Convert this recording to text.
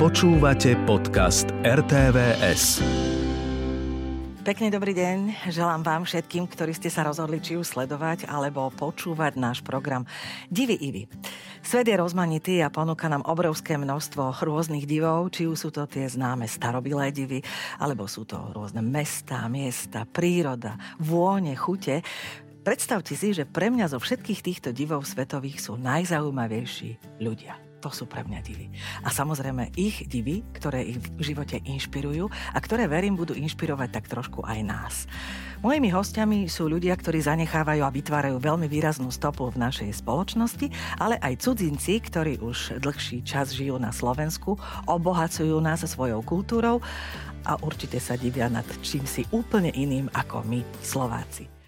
Počúvate podcast RTVS. Pekný dobrý deň. Želám vám všetkým, ktorí ste sa rozhodli či už sledovať alebo počúvať náš program Divy Ivy. Svet je rozmanitý a ponúka nám obrovské množstvo rôznych divov, či už sú to tie známe starobilé divy, alebo sú to rôzne mestá, miesta, príroda, vône, chute. Predstavte si, že pre mňa zo všetkých týchto divov svetových sú najzaujímavejší ľudia. To sú pre mňa divy. A samozrejme ich divy, ktoré ich v živote inšpirujú a ktoré verím budú inšpirovať tak trošku aj nás. Mojimi hostiami sú ľudia, ktorí zanechávajú a vytvárajú veľmi výraznú stopu v našej spoločnosti, ale aj cudzinci, ktorí už dlhší čas žijú na Slovensku, obohacujú nás svojou kultúrou a určite sa divia nad čím si úplne iným ako my, Slováci.